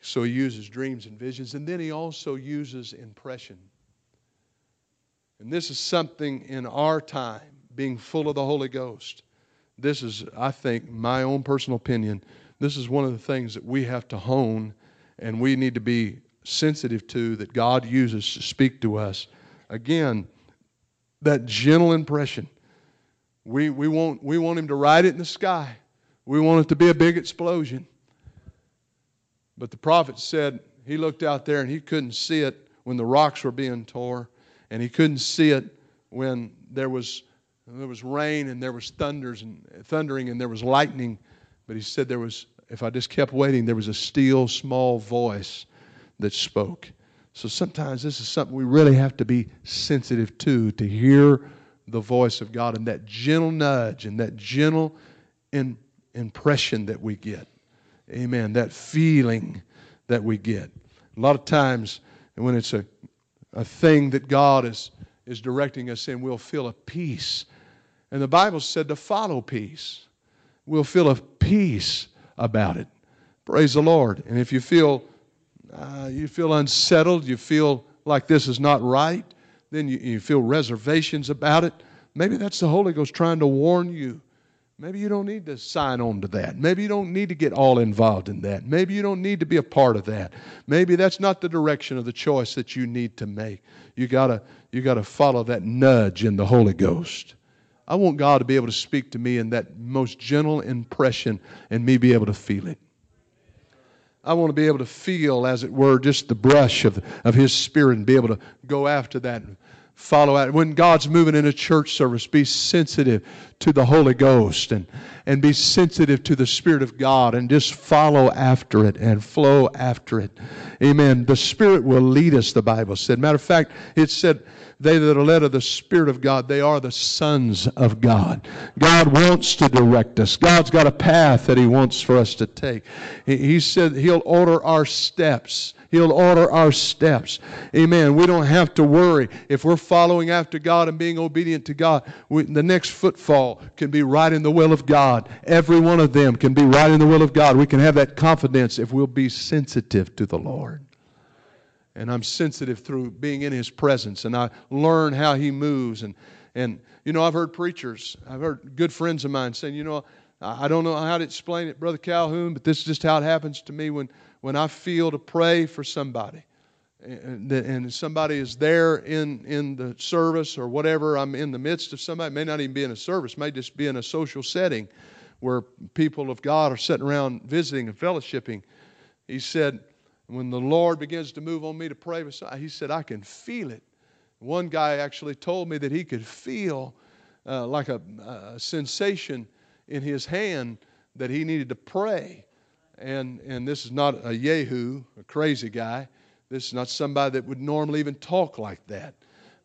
So he uses dreams and visions. And then he also uses impression. And this is something in our time, being full of the Holy Ghost. This is, I think, my own personal opinion. This is one of the things that we have to hone and we need to be sensitive to that God uses to speak to us. Again, that gentle impression. We, we, want, we want Him to ride it in the sky, we want it to be a big explosion. But the prophet said he looked out there and he couldn't see it when the rocks were being tore and he couldn't see it when there was there was rain and there was thunders and thundering and there was lightning. But he said there was if i just kept waiting there was a still small voice that spoke. So sometimes this is something we really have to be sensitive to to hear the voice of god and that gentle nudge and that gentle in, impression that we get. Amen. That feeling that we get. A lot of times when it's a a thing that God is, is directing us in, we'll feel a peace. And the Bible said to follow peace. We'll feel a peace about it. Praise the Lord. And if you feel uh, you feel unsettled, you feel like this is not right, then you, you feel reservations about it. Maybe that's the Holy Ghost trying to warn you Maybe you don't need to sign on to that. Maybe you don't need to get all involved in that. Maybe you don't need to be a part of that. Maybe that's not the direction of the choice that you need to make. You gotta you gotta follow that nudge in the Holy Ghost. I want God to be able to speak to me in that most gentle impression and me be able to feel it. I want to be able to feel, as it were, just the brush of, of His Spirit and be able to go after that follow out. When God's moving in a church service, be sensitive to the Holy Ghost and, and be sensitive to the Spirit of God and just follow after it and flow after it. Amen. The Spirit will lead us, the Bible said. Matter of fact, it said, they that are led of the Spirit of God, they are the sons of God. God wants to direct us. God's got a path that He wants for us to take. He said He'll order our steps. He'll order our steps. Amen. We don't have to worry. If we're following after God and being obedient to God, we, the next footfall can be right in the will of God. Every one of them can be right in the will of God. We can have that confidence if we'll be sensitive to the Lord. And I'm sensitive through being in His presence, and I learn how He moves. And, and you know, I've heard preachers, I've heard good friends of mine saying, you know, I don't know how to explain it, Brother Calhoun, but this is just how it happens to me when when I feel to pray for somebody and, somebody is there in, in the service or whatever, I'm in the midst of somebody, it may not even be in a service, may just be in a social setting where people of God are sitting around visiting and fellowshipping. He said, when the Lord begins to move on me to pray, he said, I can feel it. One guy actually told me that he could feel uh, like a, a sensation in his hand that he needed to pray and, and this is not a Yehu, a crazy guy. This is not somebody that would normally even talk like that.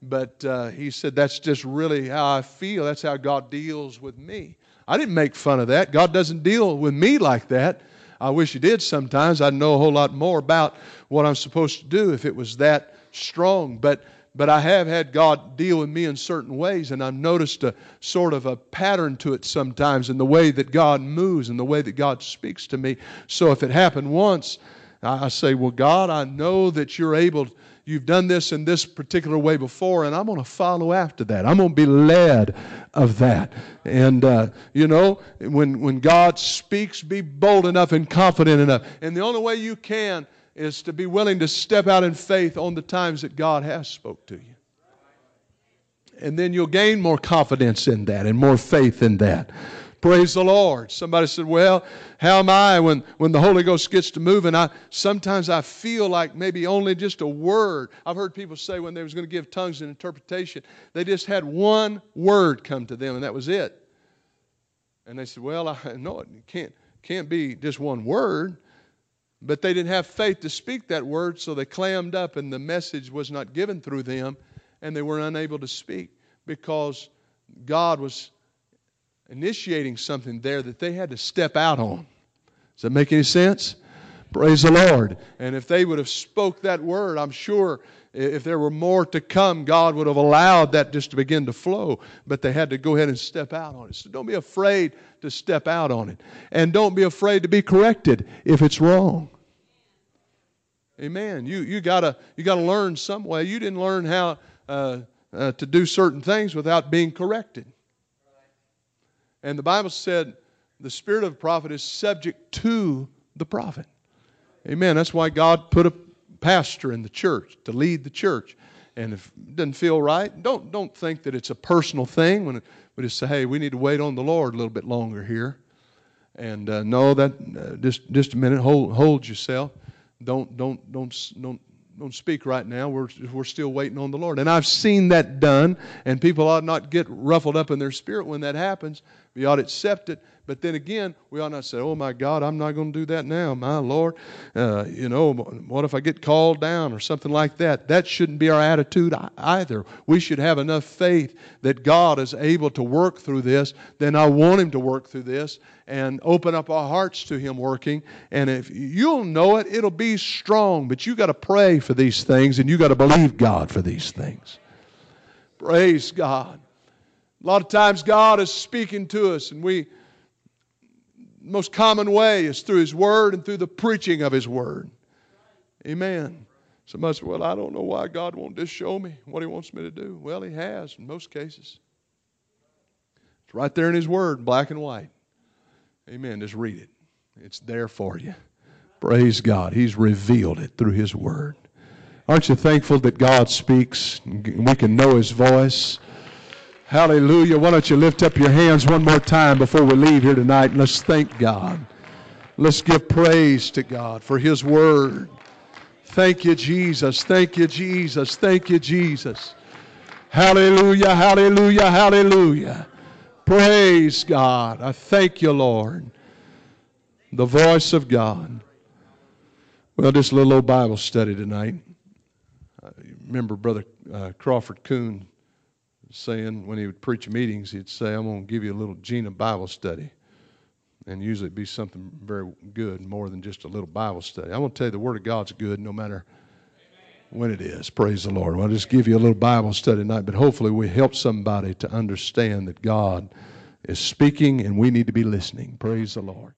But uh, he said, That's just really how I feel. That's how God deals with me. I didn't make fun of that. God doesn't deal with me like that. I wish He did sometimes. I'd know a whole lot more about what I'm supposed to do if it was that strong. But but I have had God deal with me in certain ways, and I've noticed a sort of a pattern to it sometimes in the way that God moves and the way that God speaks to me. So if it happened once, I say, Well, God, I know that you're able, you've done this in this particular way before, and I'm going to follow after that. I'm going to be led of that. And, uh, you know, when, when God speaks, be bold enough and confident enough. And the only way you can is to be willing to step out in faith on the times that God has spoke to you. And then you'll gain more confidence in that and more faith in that. Praise the Lord. Somebody said, Well, how am I when, when the Holy Ghost gets to moving? I sometimes I feel like maybe only just a word. I've heard people say when they was going to give tongues and interpretation, they just had one word come to them, and that was it. And they said, Well, I [LAUGHS] know it can't can't be just one word. But they didn't have faith to speak that word, so they clammed up, and the message was not given through them, and they were unable to speak because God was initiating something there that they had to step out on. Does that make any sense? Praise the Lord. And if they would have spoke that word, I'm sure if there were more to come, God would have allowed that just to begin to flow. But they had to go ahead and step out on it. So don't be afraid to step out on it. And don't be afraid to be corrected if it's wrong. Amen. You, you got you gotta learn some way. You didn't learn how uh, uh, to do certain things without being corrected. And the Bible said the spirit of the prophet is subject to the prophet. Amen. That's why God put a pastor in the church to lead the church. And if it doesn't feel right, don't, don't think that it's a personal thing when we just say, hey, we need to wait on the Lord a little bit longer here. And uh, no, that uh, just just a minute, hold hold yourself. Don't don't don't don't don't speak right now. We're, we're still waiting on the Lord. And I've seen that done, and people ought not get ruffled up in their spirit when that happens. We ought to accept it but then again, we ought not say, oh my God, I'm not going to do that now, my Lord. Uh, you know, what if I get called down or something like that? That shouldn't be our attitude either. We should have enough faith that God is able to work through this. Then I want Him to work through this and open up our hearts to Him working. And if you'll know it, it'll be strong. But you got to pray for these things and you got to believe God for these things. Praise God. A lot of times God is speaking to us and we most common way is through His Word and through the preaching of His Word. Amen. Somebody said, Well, I don't know why God won't just show me what He wants me to do. Well, He has in most cases. It's right there in His Word, black and white. Amen. Just read it, it's there for you. Praise God. He's revealed it through His Word. Aren't you thankful that God speaks? And we can know His voice. Hallelujah. Why don't you lift up your hands one more time before we leave here tonight and let's thank God. Let's give praise to God for His Word. Thank you, Jesus. Thank you, Jesus. Thank you, Jesus. Hallelujah, hallelujah, hallelujah. Praise God. I thank you, Lord. The voice of God. Well, just a little old Bible study tonight. I remember Brother uh, Crawford Coon saying when he would preach meetings, he'd say, I'm going to give you a little Gina Bible study. And usually it'd be something very good, more than just a little Bible study. I want to tell you the Word of God's good no matter when it is. Praise the Lord. I'll just give you a little Bible study tonight, but hopefully we help somebody to understand that God is speaking and we need to be listening. Praise the Lord.